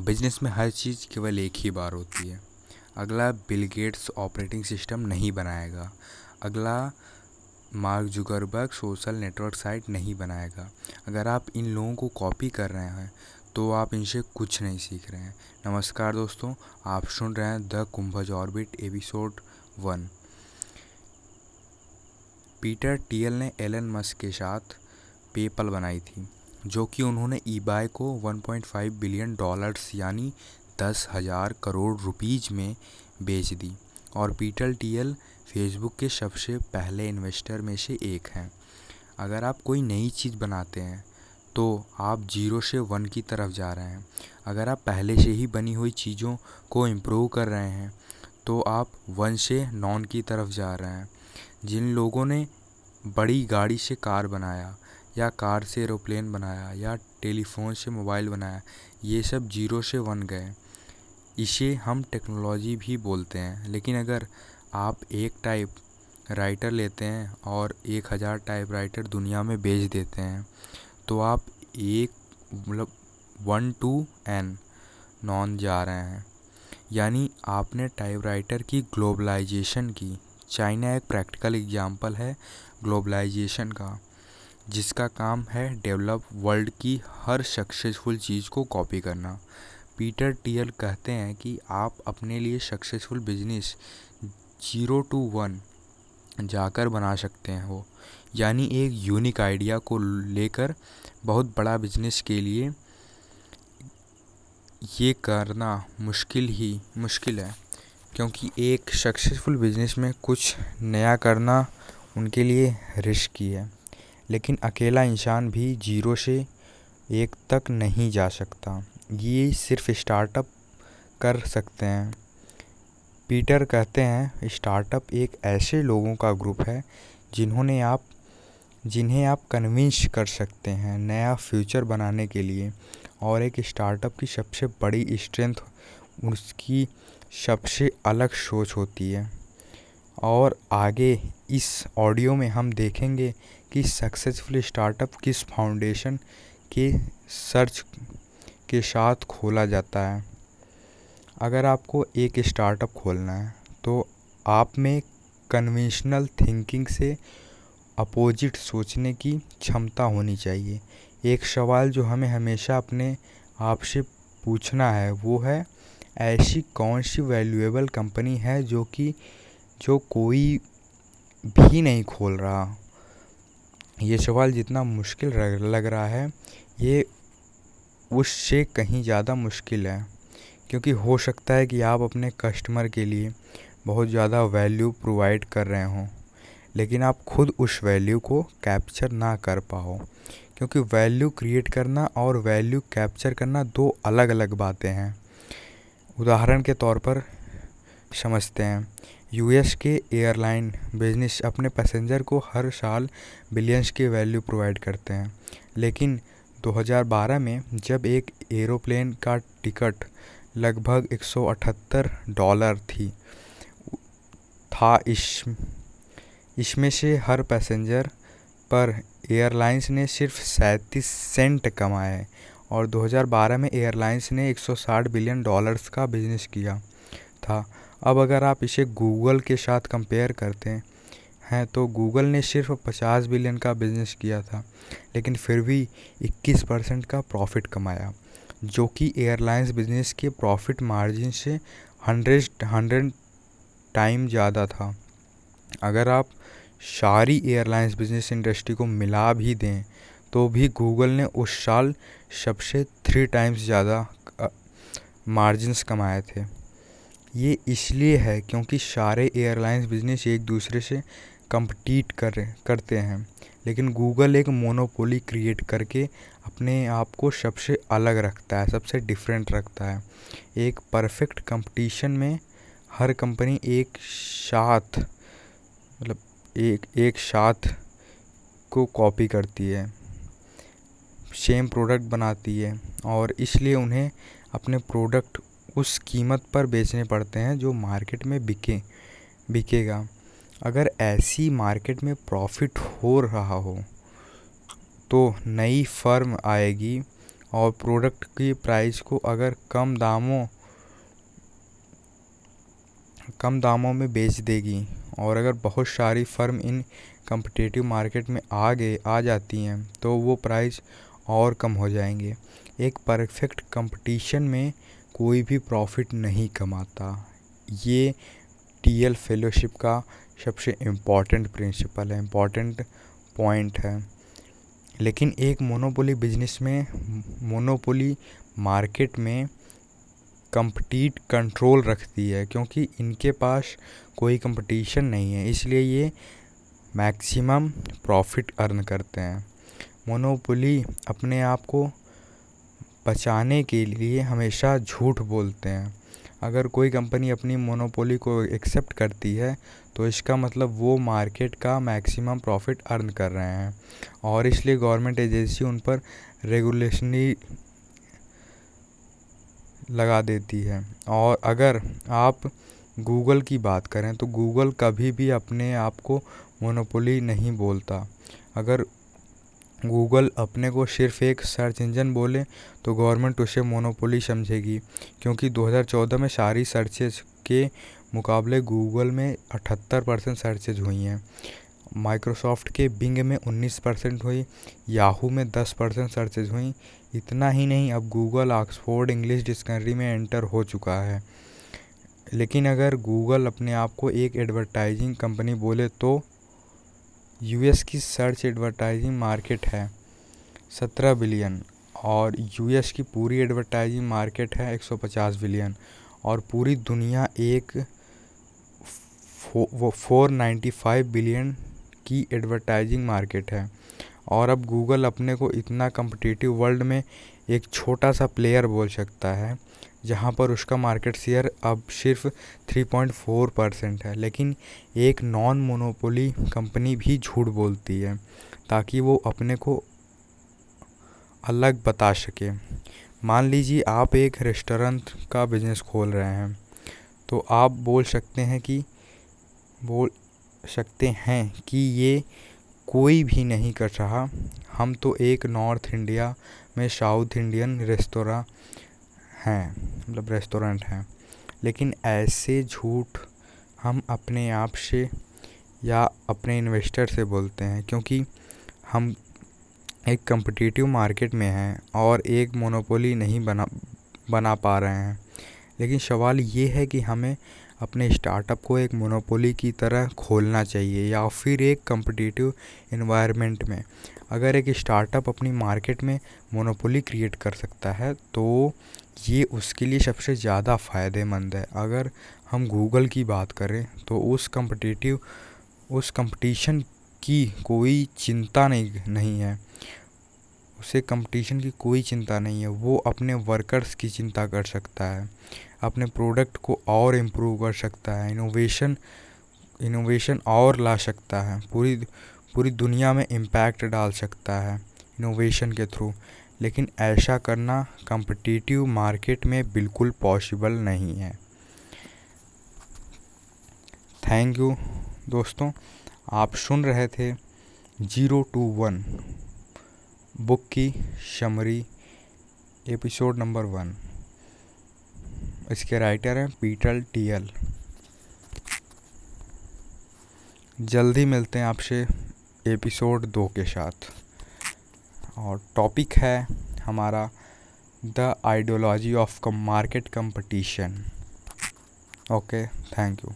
Business में हर चीज़ केवल एक ही बार होती है। अगला बिल गेट्स ऑपरेटिंग सिस्टम नहीं बनाएगा। अगला Mark Zuckerberg social network site नहीं बनाएगा। अगर आप इन लोगों को कॉपी कर रहे हैं तो आप इनसे कुछ नहीं सीख रहे हैं। नमस्कार दोस्तों, आप सुन रहे हैं the Kumbhaj orbit episode one. Peter Thiel ने एलन मस्क के साथ पेपल बनाई थी। जो कि उन्होंने ईबाय को 1.5 बिलियन डॉलर्स यानी दस हज़ार करोड़ रुपीज़ में बेच दी। और पीटर टीएल फेसबुक के सबसे पहले इन्वेस्टर में से एक हैं। अगर आप कोई नई चीज़ बनाते हैं तो आप ज़ीरो से वन की तरफ़ जा रहे हैं। अगर आप पहले से ही बनी हुई चीज़ों को इम्प्रूव कर रहे हैं तो आप वन से नॉन की तरफ़ जा रहे हैं। जिन लोगों ने बड़ी गाड़ी से कार बनाया या कार से एरोप्लेन बनाया या टेलीफोन से मोबाइल बनाया, ये सब ज़ीरो से वन गए। इसे हम टेक्नोलॉजी भी बोलते हैं, लेकिन अगर आप एक टाइप राइटर लेते हैं और एक हज़ार टाइप राइटर दुनिया में बेच देते हैं तो आप एक मतलब वन टू एन नॉन जा रहे हैं। यानी आपने टाइप राइटर की ग्लोबलाइजेशन की। चाइना एक प्रैक्टिकल एग्ज़ाम्पल है ग्लोबलाइजेशन का। जिसका काम है डेवलप वर्ल्ड की हर सक्सेसफुल चीज़ को कॉपी करना। पीटर टीएल कहते हैं कि आप अपने लिए successful business zero to one जाकर बना सकते हैं। वो यानी एक यूनिक आइडिया को लेकर बहुत बड़ा बिज़नेस के लिए ये करना मुश्किल ही मुश्किल है, क्योंकि एक सक्सेसफुल बिज़नेस में कुछ नया करना उनके लिए रिस्की है। लेकिन अकेला इंसान भी ज़ीरो से एक तक नहीं जा सकता। ये सिर्फ़ स्टार्टअप कर सकते हैं। पीटर कहते हैं, स्टार्टअप एक ऐसे लोगों का ग्रुप है जिन्होंने आप, जिन्हें आप कन्विंस कर सकते हैं नया फ्यूचर बनाने के लिए। और एक स्टार्टअप की सबसे बड़ी स्ट्रेंथ, उसकी सबसे अलग सोच होती है। और आगे इस ऑडियो में हम देखेंगे कि सक्सेसफुल स्टार्टअप किस फाउंडेशन के सर्च के साथ खोला जाता है। अगर आपको एक स्टार्टअप खोलना है तो आप में कन्वेंशनल थिंकिंग से अपोजिट सोचने की क्षमता होनी चाहिए। एक सवाल जो हमें हमेशा अपने आप से पूछना है, वो है, ऐसी कौन सी वैल्यूएबल कंपनी है जो कि, जो कोई भी नहीं खोल रहा? ये सवाल जितना मुश्किल लग रहा है, ये उससे कहीं ज़्यादा मुश्किल है, क्योंकि हो सकता है कि आप अपने कस्टमर के लिए बहुत ज़्यादा वैल्यू प्रोवाइड कर रहे हों, लेकिन आप खुद उस वैल्यू को कैप्चर ना कर पाओ, क्योंकि वैल्यू क्रिएट करना और वैल्यू कैप्चर करना दो अलग अलग बातें हैं। उदाहरण के तौर पर समझते हैं यूएस के एयरलाइन बिज़नेस अपने पैसेंजर को हर साल बिलियंस की वैल्यू प्रोवाइड करते हैं। लेकिन 2012 में जब एक एरोप्लेन का टिकट लगभग 178 डॉलर थी, था इस, इसमें से हर पैसेंजर पर एयरलाइंस ने सिर्फ़ सैंतीस सेंट कमाए और 2012 में एयरलाइंस ने 160 बिलियन डॉलर्स का बिज़नेस किया था। अब अगर आप इसे गूगल के साथ कंपेयर करते हैं तो गूगल ने सिर्फ़ पचास बिलियन का बिज़नेस किया था, लेकिन फिर भी इक्कीस परसेंट का प्रॉफिट कमाया, जो कि एयरलाइंस बिज़नेस के प्रॉफिट मार्जिन से हंड्रेड हंड्रेड टाइम ज़्यादा था। अगर आप सारी एयरलाइंस बिज़नेस इंडस्ट्री को मिला भी दें तो भी गूगल ने उस साल सबसे थ्री टाइम्स ज़्यादा मार्जिन्स कमाए थे। ये इसलिए है क्योंकि सारे एयरलाइंस बिज़नेस एक दूसरे से कम्पटीट कर करते हैं। लेकिन गूगल एक मोनोपोली क्रिएट करके अपने आप को सबसे अलग रखता है, सबसे डिफरेंट रखता है। एक परफेक्ट कंपटीशन में हर कंपनी एक साथ मतलब एक एक साथ को कॉपी करती है सेम प्रोडक्ट बनाती है और इसलिए उन्हें अपने प्रोडक्ट उस कीमत पर बेचने पड़ते हैं जो मार्केट में बिके, बिकेगा। अगर ऐसी मार्केट में प्रॉफिट हो रहा हो तो नई फर्म आएगी और प्रोडक्ट की प्राइस को अगर कम दामों कम दामों में बेच देगी और अगर बहुत सारी फर्म इन कम्पटिटिव मार्केट में आ गए आ जाती हैं तो वो प्राइस और कम हो जाएँगे। एक परफेक्ट कंपटीशन में कोई भी प्रॉफिट नहीं कमाता। ये टी एल फेलोशिप का सबसे इंपॉर्टेंट प्रिंसिपल है, इंपॉर्टेंट पॉइंट है। लेकिन एक मोनोपोली बिज़नेस में, मोनोपोली मार्केट में कंपटीट कंट्रोल रखती है, क्योंकि इनके पास कोई कंपटीशन नहीं है, इसलिए ये मैक्सिमम प्रॉफिट अर्न करते हैं। मोनोपोली अपने आप को बचाने के लिए हमेशा झूठ बोलते हैं। अगर कोई कंपनी अपनी मोनोपोली को एक्सेप्ट करती है तो इसका मतलब वो मार्केट का मैक्सिमम प्रॉफिट अर्न कर रहे हैं। और इसलिए गवर्नमेंट एजेंसी उन पर रेगुलेशनी लगा देती है। और अगर आप गूगल की बात करें तो गूगल कभी भी अपने आप को मोनोपोली नहीं बोलता। अगर गूगल अपने को सिर्फ़ एक सर्च इंजन बोले तो गवर्नमेंट उसे मोनोपोली समझेगी, क्योंकि 2014 में सारी सर्चेज के मुकाबले गूगल में अठहत्तर परसेंट सर्चेज हुई हैं। माइक्रोसॉफ्ट के बिंग में 19 परसेंट हुई, याहू में 10 परसेंट सर्चेज हुई। इतना ही नहीं, अब गूगल ऑक्सफोर्ड इंग्लिश डिक्शनरी में एंटर हो चुका है। लेकिन अगर गूगल अपने आप को एक एडवर्टाइजिंग कंपनी बोले तो यूएस की सर्च एडवर्टाइजिंग मार्केट है, सत्रह बिलियन और यूएस की पूरी एडवर्टाइजिंग मार्केट है 150 बिलियन और पूरी दुनिया एक वो फोर नाइन्टी फाइव बिलियन की एडवर्टाइजिंग मार्केट है। और अब गूगल अपने को इतना कम्पिटिटिव वर्ल्ड में एक छोटा सा प्लेयर बोल सकता है। जहाँ पर उसका मार्केट शेयर अब सिर्फ़ 3.4 परसेंट है, लेकिन एक नॉन मोनोपोली कंपनी भी झूठ बोलती है, ताकि वो अपने को अलग बता सके। मान लीजिए आप एक रेस्टोरेंट का बिज़नेस खोल रहे हैं तो आप बोल सकते हैं कि, बोल सकते हैं कि ये कोई भी नहीं कर रहा। हम तो एक नॉर्थ इंडिया में साउथ इंडियन रेस्तोरां हैं मतलब रेस्टोरेंट हैं। लेकिन ऐसे झूठ हम अपने आप से या अपने इन्वेस्टर से बोलते हैं, क्योंकि हम एक कम्पिटिटिव मार्केट में हैं और एक मोनोपोली नहीं बना बना पा रहे हैं। लेकिन सवाल ये है कि हमें अपने स्टार्टअप को एक मोनोपोली की तरह खोलना चाहिए या फिर एक कम्पिटिटिव इन्वायरमेंट में। अगर एक स्टार्टअप अपनी मार्केट में मोनोपोली क्रिएट कर सकता है तो ये उसके लिए सबसे ज़्यादा फ़ायदेमंद है। अगर हम गूगल की बात करें तो उस कम्पिटिटिव उस कंपटीशन की कोई चिंता नहीं नहीं है। उसे कंपटीशन की कोई चिंता नहीं है। वो अपने वर्कर्स की चिंता कर सकता है, अपने प्रोडक्ट को और इम्प्रूव कर सकता है, इनोवेशन इनोवेशन और ला सकता है, पूरी पूरी दुनिया में इम्पैक्ट डाल सकता है इनोवेशन के थ्रू। लेकिन ऐसा करना कम्पटिटिव मार्केट में बिल्कुल पॉसिबल नहीं है। थैंक यू दोस्तों। आप सुन रहे थे ज़ीरो टू वन बुक की शमरी एपिसोड नंबर वन इसके राइटर हैं पीटल टीएल जल्दी मिलते हैं आपसे एपिसोड दो के साथ। और टॉपिक है हमारा the ideology of market competition okay thank you